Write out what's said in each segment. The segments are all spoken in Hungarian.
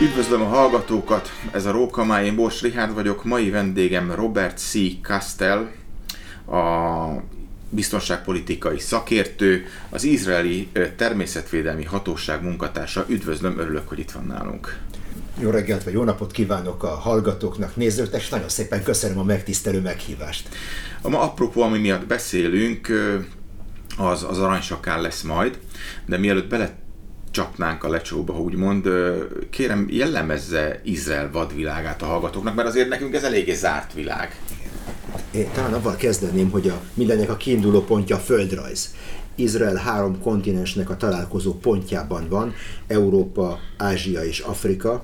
Üdvözlöm a hallgatókat, ez a Róka én Bors Rihárd vagyok, mai vendégem Robert C. Castell, a biztonságpolitikai szakértő, az izraeli természetvédelmi hatóság munkatársa. Üdvözlöm, örülök, hogy itt van nálunk. Jó reggelt, vagy jó napot kívánok a hallgatóknak, nézőknek, és nagyon szépen köszönöm a megtisztelő meghívást. A ma apropó, ami miatt beszélünk, az, az aranysakál lesz majd, de mielőtt bele csapnánk a lecsóba, úgymond, kérem jellemezze Izrael vadvilágát a hallgatóknak, mert azért nekünk ez eléggé zárt világ. Én talán avval kezdeném, hogy a mindennek a kiinduló pontja a földrajz. Izrael három kontinensnek a találkozó pontjában van, Európa, Ázsia és Afrika,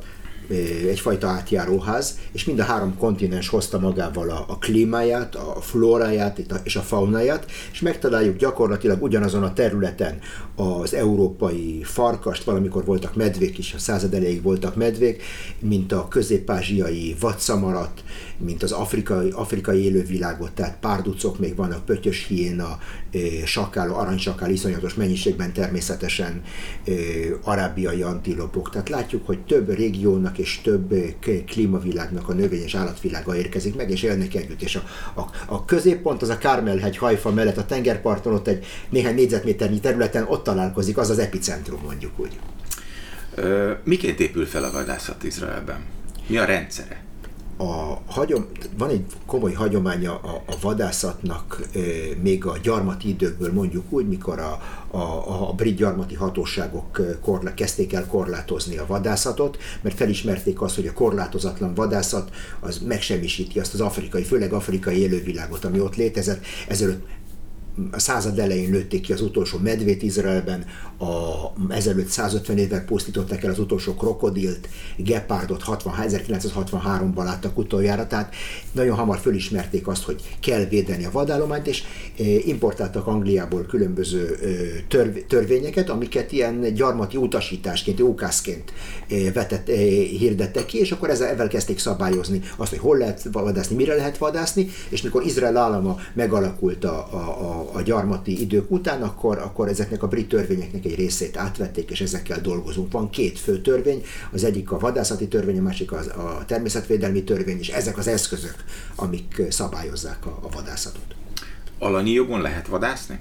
egyfajta átjáróház, és mind a három kontinens hozta magával a, a klímáját, a flóráját és a faunáját, és megtaláljuk gyakorlatilag ugyanazon a területen az európai farkast, valamikor voltak medvék is, a század elejéig voltak medvék, mint a közép-ázsiai vadszamarat, mint az afrikai, afrikai élővilágot, tehát párducok még vannak, pöttyös hiéna, sakáló, aranysakál iszonyatos mennyiségben természetesen arábiai antilopok. Tehát látjuk, hogy több régiónak és több klímavilágnak a növény és állatvilága érkezik meg, és élnek együtt. És a, a, a középpont az a Kármelhegy hajfa mellett a tengerparton, ott egy néhány négyzetméternyi területen ott találkozik, az az epicentrum mondjuk úgy. miként épül fel a vadászat Izraelben? Mi a rendszere? A hagyom, van egy komoly hagyománya a, a vadászatnak e, még a gyarmati időkből mondjuk úgy, mikor a, a, a brit gyarmati hatóságok korla, kezdték el korlátozni a vadászatot, mert felismerték azt, hogy a korlátozatlan vadászat az megsemmisíti azt az afrikai, főleg afrikai élővilágot, ami ott létezett. Ezelőtt a század elején lőtték ki az utolsó medvét Izraelben, a, ezelőtt 150 évvel pusztították el az utolsó krokodilt, gepárdot 1963-ban láttak utoljára, tehát nagyon hamar fölismerték azt, hogy kell védeni a vadállományt, és e, importáltak Angliából különböző e, törv, törvényeket, amiket ilyen gyarmati utasításként, ókászként e, vetett, hirdettek ki, és akkor ezzel, ezzel kezdték szabályozni azt, hogy hol lehet vadászni, mire lehet vadászni, és mikor Izrael állama megalakult a, a, a a, gyarmati idők után, akkor, akkor ezeknek a brit törvényeknek egy részét átvették, és ezekkel dolgozunk. Van két fő törvény, az egyik a vadászati törvény, a másik a, a természetvédelmi törvény, és ezek az eszközök, amik szabályozzák a, a vadászatot. Alanyi jogon lehet vadászni?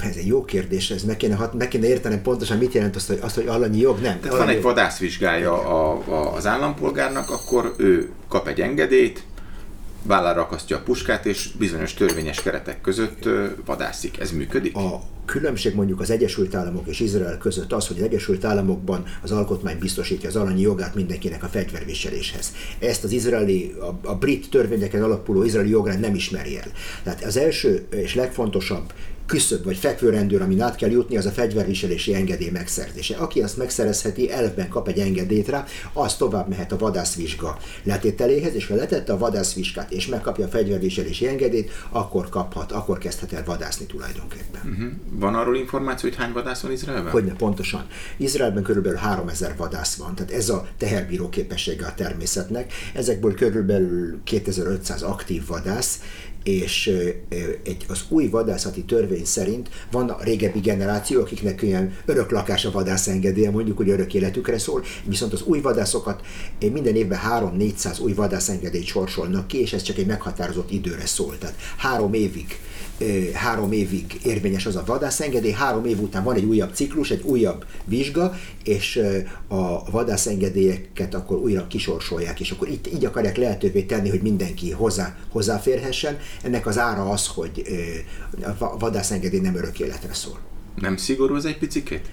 ez egy jó kérdés, ez meg kéne, meg kéne értenem pontosan, mit jelent azt, hogy, azt, hogy alanyi jog, nem. Tehát van egy vadászvizsgája a, a, az állampolgárnak, akkor ő kap egy engedélyt, vállára akasztja a puskát, és bizonyos törvényes keretek között vadászik. Ez működik? A különbség mondjuk az Egyesült Államok és Izrael között az, hogy az Egyesült Államokban az alkotmány biztosítja az alanyi jogát mindenkinek a fegyverviseléshez. Ezt az izraeli, a, a brit törvényeken alapuló izraeli jogrend nem ismeri el. Tehát az első és legfontosabb küszöb vagy fekvőrendőr, amin át kell jutni, az a fegyverviselési engedély megszerzése. Aki azt megszerezheti, elvben kap egy engedélyt rá, az tovább mehet a vadászvizsga letételéhez, és ha letette a vadászvizsgát és megkapja a fegyverviselési engedélyt, akkor kaphat, akkor kezdhet el vadászni tulajdonképpen. Uh-huh. Van arról információ, hogy hány vadász van Izraelben? Hogyne, pontosan. Izraelben körülbelül 3000 vadász van, tehát ez a teherbíró képessége a természetnek. Ezekből körülbelül 2500 aktív vadász, és egy, az új vadászati törvény szerint van a régebbi generáció, akiknek ilyen örök lakás a vadász engedélye, mondjuk, hogy örök életükre szól, viszont az új vadászokat minden évben 3-400 új vadászengedélyt sorsolnak ki, és ez csak egy meghatározott időre szól. Tehát három évig három évig érvényes az a vadászengedély, három év után van egy újabb ciklus, egy újabb vizsga, és a vadászengedélyeket akkor újra kisorsolják, és akkor itt így akarják lehetővé tenni, hogy mindenki hozzá, hozzáférhessen. Ennek az ára az, hogy a vadászengedély nem örök életre szól. Nem szigorú ez egy picikét?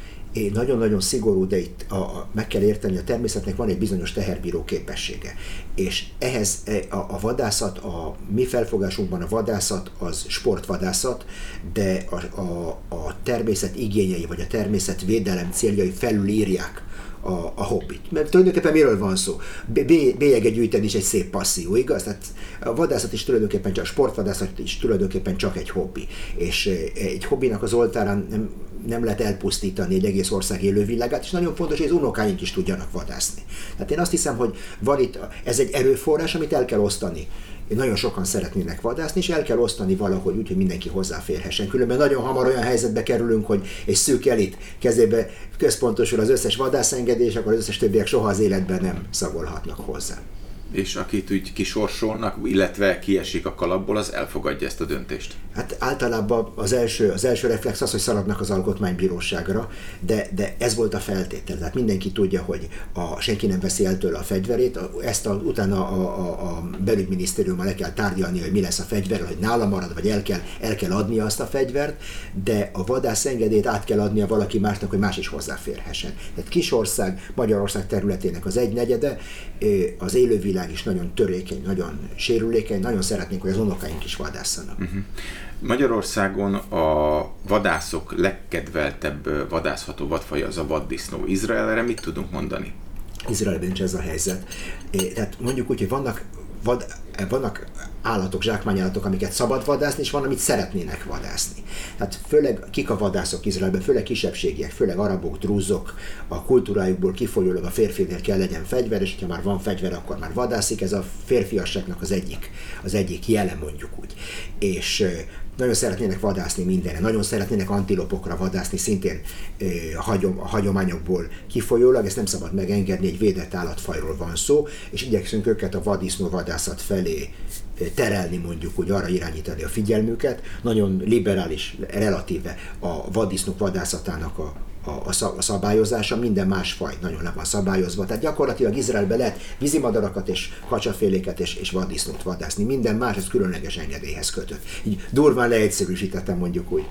Nagyon-nagyon szigorú, de itt a, a, meg kell érteni, a természetnek van egy bizonyos teherbíró képessége. És ehhez e, a, a vadászat, a mi felfogásunkban a vadászat az sportvadászat, de a, a, a természet igényei vagy a természet védelem céljai felülírják a, a hobbit. Mert tulajdonképpen miről van szó? Bélyeget gyűjteni is egy szép passzió, igaz? Tehát a vadászat is tulajdonképpen csak, a sportvadászat is tulajdonképpen csak egy hobbi. És e, egy hobbinak az oltárán nem nem lehet elpusztítani egy egész ország élővilágát, és nagyon fontos, hogy az unokáink is tudjanak vadászni. Tehát én azt hiszem, hogy van itt, ez egy erőforrás, amit el kell osztani nagyon sokan szeretnének vadászni, és el kell osztani valahogy úgy, hogy mindenki hozzáférhessen. Különben nagyon hamar olyan helyzetbe kerülünk, hogy egy szűk elit kezébe központosul az összes vadászengedés, és akkor az összes többiek soha az életben nem szagolhatnak hozzá és akit úgy kisorsolnak, illetve kiesik a kalapból, az elfogadja ezt a döntést? Hát általában az első, az első reflex az, hogy szaladnak az alkotmánybíróságra, de, de ez volt a feltétel. Tehát mindenki tudja, hogy a, senki nem veszi el tőle a fegyverét, ezt a, utána a, a, a belügyminisztériummal le kell tárgyalni, hogy mi lesz a fegyver, hogy nála marad, vagy el kell, el kell adnia azt a fegyvert, de a vadász engedélyt át kell adnia valaki másnak, hogy más is hozzáférhessen. Tehát Kisország, Magyarország területének az egynegyede, az élővilág világ is nagyon törékeny, nagyon sérülékeny, nagyon szeretnénk, hogy az unokáink is vadászanak. Uh-huh. Magyarországon a vadászok legkedveltebb vadászható vadfaja az a vaddisznó. Izraelre mit tudunk mondani? Izraelben is ez a helyzet. É, tehát mondjuk úgy, hogy vannak vad, vannak állatok, zsákmányállatok, amiket szabad vadászni, és van, amit szeretnének vadászni. Tehát főleg kik a vadászok Izraelben, főleg kisebbségiek, főleg arabok, drúzok, a kultúrájukból kifolyólag a férfinél kell legyen fegyver, és ha már van fegyver, akkor már vadászik. Ez a férfiasságnak az egyik, az egyik jele, mondjuk úgy. És nagyon szeretnének vadászni mindenre, nagyon szeretnének antilopokra vadászni, szintén a, hagyom, hagyományokból kifolyólag, ezt nem szabad megengedni, egy védett állatfajról van szó, és igyekszünk őket a vadisznó vadászat felé terelni mondjuk, hogy arra irányítani a figyelmüket. Nagyon liberális, relatíve a vadisznók vadászatának a, a, a szabályozása, minden más faj nagyon le van szabályozva. Tehát gyakorlatilag Izraelbe lehet vízimadarakat és kacsaféléket és, és vaddisznót vadászni. Minden más, ez különleges engedélyhez kötött. Így durván leegyszerűsítettem mondjuk úgy.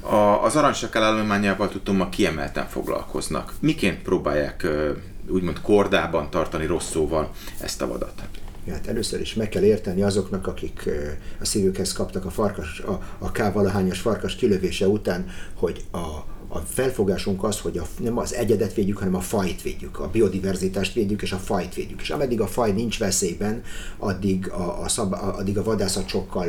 A, az aranysakál állományával tudom, a kiemelten foglalkoznak. Miként próbálják úgymond kordában tartani rossz szóval ezt a vadat? Hát először is meg kell érteni azoknak, akik a szívükhez kaptak a, farkas, a, a K-valahányos farkas kilövése után, hogy a, a felfogásunk az, hogy a, nem az egyedet védjük, hanem a fajt védjük, a biodiverzitást védjük, és a fajt védjük. És ameddig a faj nincs veszélyben, addig a, a, szab, addig a vadászat sokkal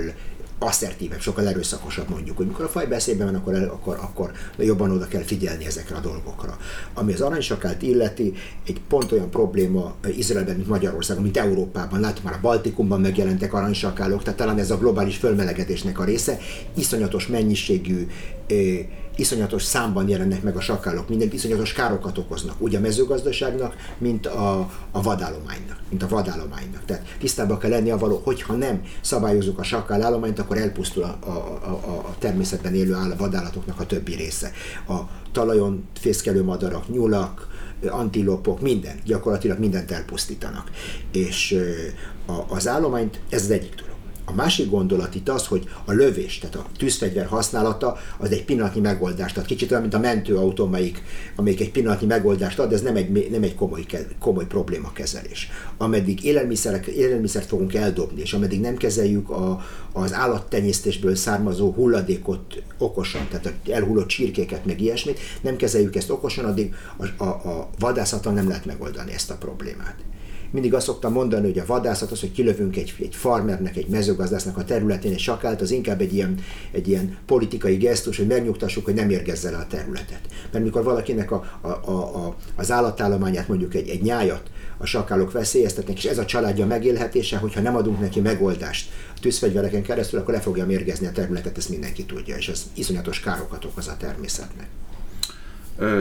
asszertívebb, sokkal erőszakosabb mondjuk, hogy mikor a faj beszélben van, akkor, akkor, akkor jobban oda kell figyelni ezekre a dolgokra. Ami az aranysakált illeti, egy pont olyan probléma Izraelben, mint Magyarországon, mint Európában. Látom már a Baltikumban megjelentek aranysakálok, tehát talán ez a globális fölmelegedésnek a része. Iszonyatos mennyiségű iszonyatos számban jelennek meg a sakálok, minden iszonyatos károkat okoznak, úgy a mezőgazdaságnak, mint a, a vadállománynak, mint a vadállománynak. Tehát tisztában kell lenni a való, hogyha nem szabályozunk a sakál állományt, akkor elpusztul a, a, a, a természetben élő áll, vadállatoknak a többi része. A talajon fészkelő madarak, nyulak, antilopok, minden, gyakorlatilag mindent elpusztítanak. És az állományt, ez az egyik. A másik gondolat itt az, hogy a lövés, tehát a tűzfegyver használata az egy pillanatnyi megoldást ad. Kicsit olyan, mint a mentőautó, amelyik, amelyik egy pillanatnyi megoldást ad, de ez nem egy, nem egy komoly, komoly problémakezelés. Ameddig élelmiszerek, élelmiszert fogunk eldobni, és ameddig nem kezeljük a, az állattenyésztésből származó hulladékot okosan, tehát elhullott csirkéket, meg ilyesmit, nem kezeljük ezt okosan, addig a, a, a vadászattal nem lehet megoldani ezt a problémát mindig azt szoktam mondani, hogy a vadászat az, hogy kilövünk egy, egy farmernek, egy mezőgazdásznak a területén egy sakált, az inkább egy ilyen, egy ilyen politikai gesztus, hogy megnyugtassuk, hogy nem érgezze le a területet. Mert mikor valakinek a, a, a, a, az állatállományát, mondjuk egy, egy nyájat, a sakálok veszélyeztetnek, és ez a családja megélhetése, hogyha nem adunk neki megoldást a tűzfegyvereken keresztül, akkor le fogja mérgezni a területet, ezt mindenki tudja, és ez iszonyatos károkat okoz a természetnek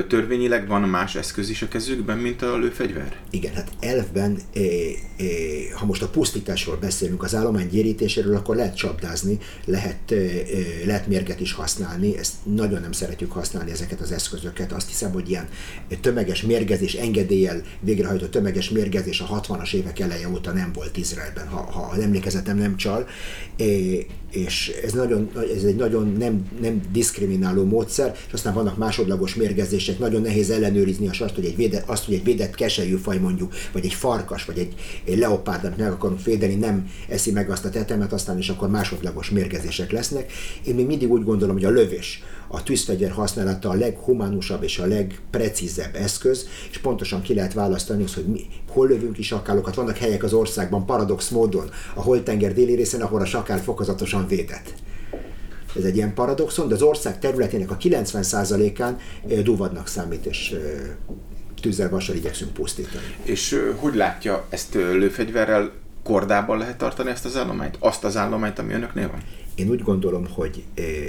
törvényileg van más eszköz is a kezükben, mint a lőfegyver? Igen, hát elfben, é, é, ha most a pusztításról beszélünk, az állomány gyérítéséről, akkor lehet csapdázni, lehet, é, lehet mérget is használni, ezt nagyon nem szeretjük használni ezeket az eszközöket. Azt hiszem, hogy ilyen tömeges mérgezés, engedéllyel végrehajtott tömeges mérgezés a 60-as évek eleje óta nem volt Izraelben, ha, ha az emlékezetem nem csal, é, és ez, nagyon, ez egy nagyon nem, nem diszkrimináló módszer, és aztán vannak másodlagos mérgezések, nagyon nehéz ellenőrizni azt, hogy egy védett, azt, hogy egy védett faj mondjuk, vagy egy farkas, vagy egy, egy leopárd, amit meg akarunk védeni, nem eszi meg azt a tetemet, aztán is akkor másodlagos mérgezések lesznek. Én még mindig úgy gondolom, hogy a lövés, a tűzfegyver használata a leghumánusabb és a legprecízebb eszköz, és pontosan ki lehet választani hogy mi, hol lövünk is sakálokat. Vannak helyek az országban paradox módon, a holtenger déli részén, ahol a sakál fokozatosan védett. Ez egy ilyen paradoxon, de az ország területének a 90%-án duvadnak számít, és tűzzel vassal igyekszünk pusztítani. És hogy látja ezt lőfegyverrel kordában lehet tartani ezt az állományt? Azt az állományt, ami önöknél van? Én úgy gondolom, hogy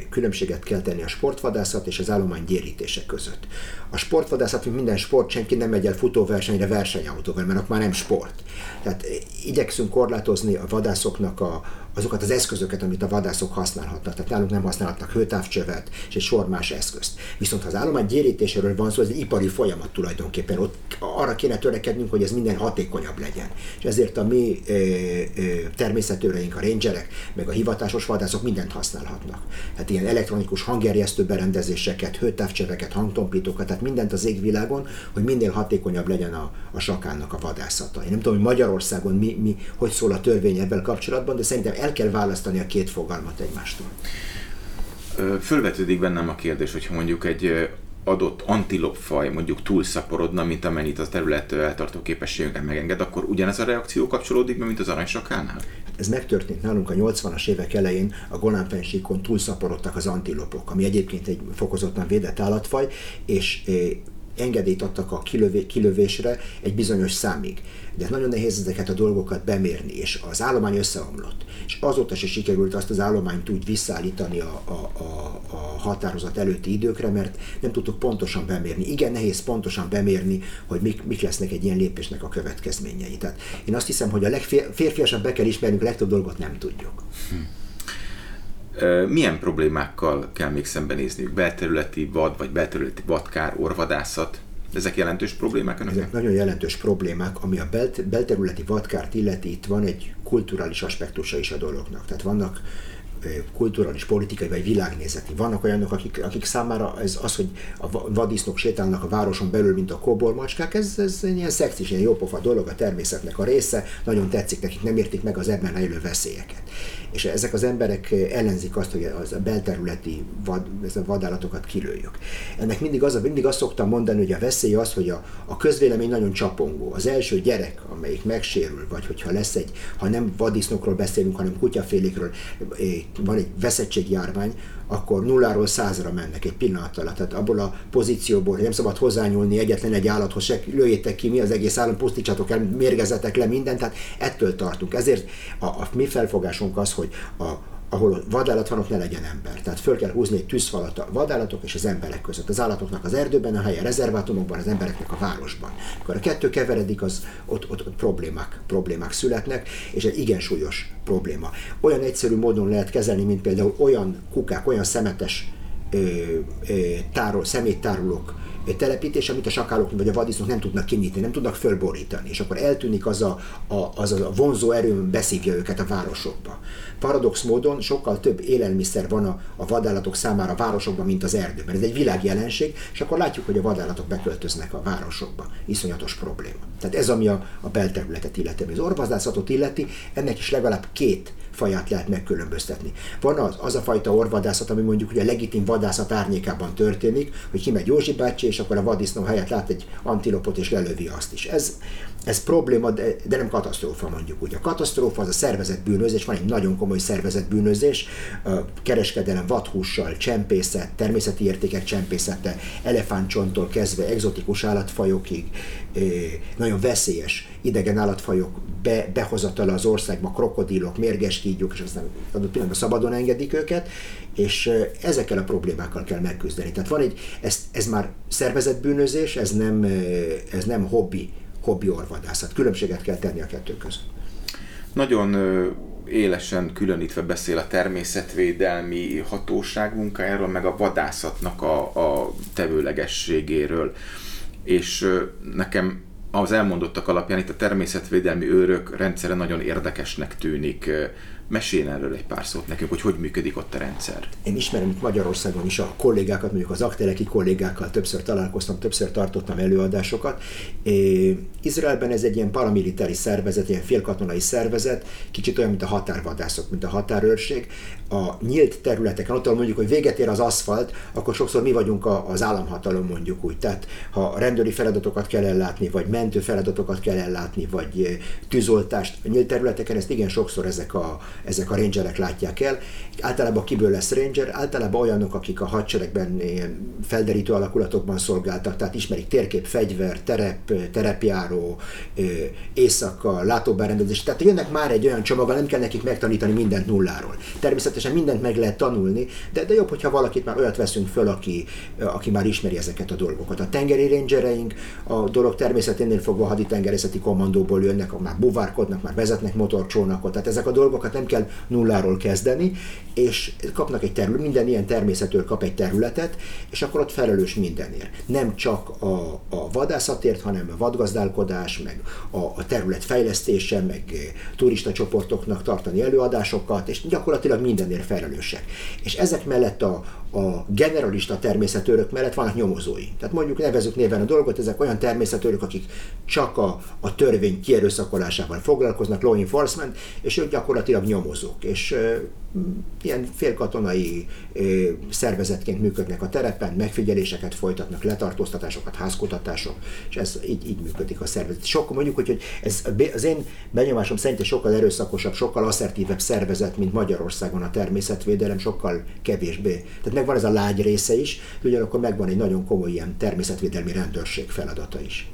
különbséget kell tenni a sportvadászat és az állomány gyérítése között. A sportvadászat, mint minden sport, senki nem megy el futóversenyre versenyautóval, mert már nem sport. Tehát eh, igyekszünk korlátozni a vadászoknak a, azokat az eszközöket, amit a vadászok használhatnak. Tehát nálunk nem használhatnak hőtávcsövet és egy sor más eszközt. Viszont ha az állomány gyérítéséről van szó, ez egy ipari folyamat tulajdonképpen. Ott arra kéne törekednünk, hogy ez minden hatékonyabb legyen. És ezért a mi ö, ö, természetőreink, a rangerek, meg a hivatásos vadászok mindent használhatnak. Hát ilyen elektronikus hangerjesztő berendezéseket, hőtávcsöveket, hangtompítókat, tehát mindent az égvilágon, hogy minél hatékonyabb legyen a, a sakánnak a vadászata. Én nem tudom, hogy Magyarországon mi, mi, hogy szól a törvény ebben kapcsolatban, de szerintem el kell választani a két fogalmat egymástól. Fölvetődik bennem a kérdés, hogyha mondjuk egy adott antilopfaj mondjuk túlszaporodna, mint amennyit a terület eltartó képességünket megenged, akkor ugyanez a reakció kapcsolódik be, mint az aranysakánál? Ez megtörtént nálunk a 80-as évek elején, a Golán-fennsíkon túlszaporodtak az antilopok, ami egyébként egy fokozottan védett állatfaj, és engedélyt adtak a kilövé, kilövésre egy bizonyos számig. De nagyon nehéz ezeket a dolgokat bemérni, és az állomány összeomlott. És azóta se sikerült azt az állományt úgy visszaállítani a, a, a, a határozat előtti időkre, mert nem tudtuk pontosan bemérni. Igen, nehéz pontosan bemérni, hogy mik, mik lesznek egy ilyen lépésnek a következményei. Tehát én azt hiszem, hogy a legférfiasabb be kell ismernünk, a legtöbb dolgot nem tudjuk. Hm. Milyen problémákkal kell még szembenézniük? Belterületi vad, vagy belterületi vadkár, orvadászat? Ezek jelentős problémák? Ezek nem? nagyon jelentős problémák, ami a belt, belterületi vadkárt illeti, itt van egy kulturális aspektusa is a dolognak. Tehát vannak kulturális, politikai vagy világnézeti. Vannak olyanok, akik, akik számára ez az, hogy a vadisznok sétálnak a városon belül, mint a kóbormacskák, ez, ez ilyen szexis, ilyen jópofa dolog, a természetnek a része, nagyon tetszik nekik, nem értik meg az ebben rejlő veszélyeket. És ezek az emberek ellenzik azt, hogy az a belterületi vad, ez a vadállatokat kilőjük. Ennek mindig, az, mindig azt szoktam mondani, hogy a veszély az, hogy a, a közvélemény nagyon csapongó. Az első gyerek, amelyik megsérül, vagy hogyha lesz egy, ha nem vadisznokról beszélünk, hanem kutyafélékről, van egy veszettségjárvány, akkor nulláról százra mennek egy pillanat alatt. Tehát abból a pozícióból, hogy nem szabad hozzányúlni egyetlen egy állathoz, se lőjétek ki mi az egész állam, pusztítsatok el, mérgezetek le mindent, tehát ettől tartunk. Ezért a, a mi felfogásunk az, hogy a, ahol vadállat van, ott ne legyen ember. Tehát föl kell húzni egy tűzfalat a vadállatok és az emberek között. Az állatoknak az erdőben, a helye rezervátumokban, az embereknek a városban. Akkor a kettő keveredik, az ott, ott, ott problémák, problémák születnek, és egy igen súlyos probléma. Olyan egyszerű módon lehet kezelni, mint például olyan kukák, olyan szemetes ö, ö, tárol, szeméttárolók, telepítés, amit a sakálok vagy a vadisznok nem tudnak kinyitni, nem tudnak fölborítani, és akkor eltűnik az a, a, az a vonzó erő, beszívja őket a városokba. Paradox módon sokkal több élelmiszer van a, a vadállatok számára a városokban, mint az erdőben. Ez egy világjelenség, és akkor látjuk, hogy a vadállatok beköltöznek a városokba. Iszonyatos probléma. Tehát ez, ami a, a belterületet illeti. Az orvadászatot illeti, ennek is legalább két faját lehet megkülönböztetni. Van az, az a fajta orvadászat, ami mondjuk ugye legitim vadászat árnyékában történik, hogy kimegy Józsi bácsi, és akkor a vadisznó helyett lát egy antilopot, és lelövi azt is. Ez, ez probléma, de, de nem katasztrófa mondjuk úgy. A katasztrófa az a szervezett bűnözés, van egy nagyon komoly szervezett bűnözés, kereskedelem vadhússal, csempészet, természeti értékek csempészete, elefántcsontól kezdve exotikus állatfajokig, nagyon veszélyes idegen állatfajok be, behozatala az országba, krokodilok, mérges kígyók, és aztán adott pillanatban szabadon engedik őket, és ezekkel a problémákkal kell megküzdeni. Tehát van egy, ez, ez már szervezett bűnözés, ez nem, ez nem hobbi, hobbi orvadászat. Különbséget kell tenni a kettő között. Nagyon élesen különítve beszél a természetvédelmi hatóság munkájáról, meg a vadászatnak a, a tevőlegességéről. És nekem az elmondottak alapján itt a természetvédelmi őrök rendszere nagyon érdekesnek tűnik. Mesélj erről egy pár szót nekünk, hogy hogy működik ott a rendszer. Én ismerem itt Magyarországon is a kollégákat, mondjuk az akteleki kollégákkal többször találkoztam, többször tartottam előadásokat. É, Izraelben ez egy ilyen paramilitári szervezet, ilyen félkatonai szervezet, kicsit olyan, mint a határvadászok, mint a határőrség. A nyílt területeken, ott mondjuk, hogy véget ér az aszfalt, akkor sokszor mi vagyunk az államhatalom mondjuk úgy. Tehát ha rendőri feladatokat kell ellátni, vagy mentő feladatokat kell ellátni, vagy tűzoltást, a nyílt területeken ezt igen sokszor ezek a ezek a rangerek látják el. Általában kiből lesz ranger? Általában olyanok, akik a hadseregben ilyen felderítő alakulatokban szolgáltak, tehát ismerik térkép, fegyver, terep, terepjáró, éjszaka, látóberendezés, tehát jönnek már egy olyan csomaggal, nem kell nekik megtanítani mindent nulláról. Természetesen mindent meg lehet tanulni, de, de jobb, hogyha valakit már olyat veszünk föl, aki, aki már ismeri ezeket a dolgokat. A tengeri rangereink a dolog természeténél fogva a haditengerészeti kommandóból jönnek, már buvárkodnak, már vezetnek motorcsónakot, tehát ezek a dolgokat nem kell nulláról kezdeni, és kapnak egy terület, minden ilyen természetől kap egy területet, és akkor ott felelős mindenért. Nem csak a, a vadászatért, hanem a vadgazdálkodás, meg a, a terület fejlesztése, meg turista csoportoknak tartani előadásokat, és gyakorlatilag mindenért felelősek. És ezek mellett a, a generalista természetőrök mellett vannak nyomozói. Tehát mondjuk nevezük néven a dolgot, ezek olyan természetőrök, akik csak a, a törvény kierőszakolásával foglalkoznak, law enforcement, és ők gyakorlatilag nyomozók. És ilyen félkatonai szervezetként működnek a terepen, megfigyeléseket folytatnak, letartóztatásokat, házkutatások, és ez így, így működik a szervezet. Sokkal mondjuk, hogy, hogy ez az én benyomásom szerint sokkal erőszakosabb, sokkal asszertívebb szervezet, mint Magyarországon a természetvédelem, sokkal kevésbé. Tehát megvan ez a lágy része is, ugyanakkor megvan egy nagyon komoly ilyen természetvédelmi rendőrség feladata is.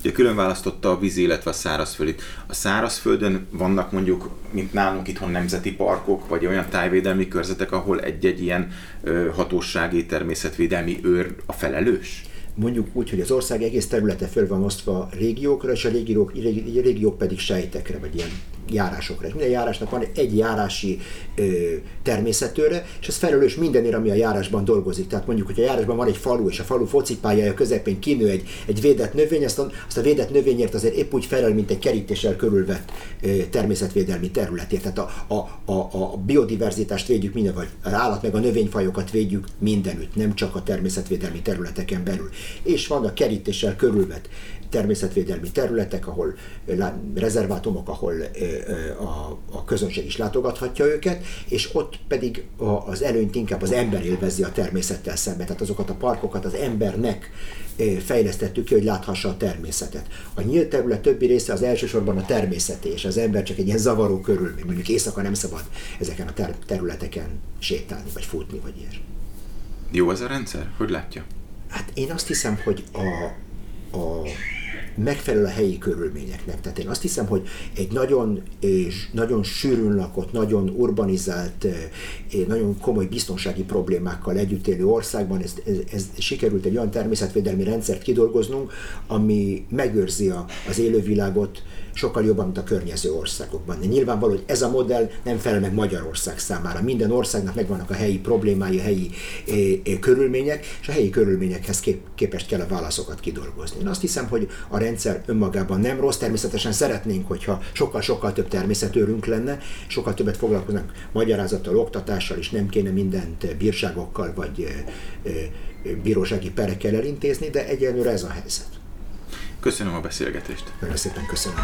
Ugye külön választotta a vízi, illetve a szárazföldet. A szárazföldön vannak mondjuk, mint nálunk itthon nemzeti parkok, vagy olyan tájvédelmi körzetek, ahol egy-egy ilyen ö, hatósági természetvédelmi őr a felelős? mondjuk úgy, hogy az ország egész területe föl van osztva régiókra, és a régiók, régiók pedig sejtekre, vagy ilyen járásokra. És minden járásnak van egy járási ö, természetőre, és ez felelős mindenért, ami a járásban dolgozik. Tehát mondjuk, hogy a járásban van egy falu, és a falu focipályája közepén kinő egy, egy védett növény, azt a, azt a védett növényért azért épp úgy felel, mint egy kerítéssel körülvett ö, természetvédelmi területért. Tehát a, a, a, a biodiverzitást védjük minden, vagy az állat meg a növényfajokat védjük mindenütt, nem csak a természetvédelmi területeken belül. És van a kerítéssel körülvett természetvédelmi területek, ahol rezervátumok, ahol a, a közönség is látogathatja őket, és ott pedig az előnyt inkább az ember élvezi a természettel szemben. Tehát azokat a parkokat az embernek fejlesztettük ki, hogy láthassa a természetet. A nyílt terület többi része az elsősorban a természeti, és az ember csak egy ilyen zavaró körülmény. Mondjuk éjszaka nem szabad ezeken a ter- területeken sétálni, vagy futni, vagy ilyesmi. Jó ez a rendszer? Hogy látja? Hát én azt hiszem, hogy a, a megfelel a helyi körülményeknek. Tehát én azt hiszem, hogy egy nagyon, és nagyon sűrűn lakott, nagyon urbanizált, eh, nagyon komoly biztonsági problémákkal együtt élő országban ez, ez, ez sikerült egy olyan természetvédelmi rendszert kidolgoznunk, ami megőrzi a, az élővilágot, sokkal jobban, mint a környező országokban. De nyilvánvaló, hogy ez a modell nem felel meg Magyarország számára. Minden országnak megvannak a helyi problémái, a helyi é, é, körülmények, és a helyi körülményekhez kép, képest kell a válaszokat kidolgozni. Én azt hiszem, hogy a rendszer önmagában nem rossz, természetesen szeretnénk, hogyha sokkal-sokkal több természetőrünk lenne, sokkal többet foglalkoznak magyarázattal, oktatással, és nem kéne mindent bírságokkal vagy bírósági perekkel elintézni, de egyelőre ez a helyzet. Köszönöm a beszélgetést. Nagyon szépen köszönöm.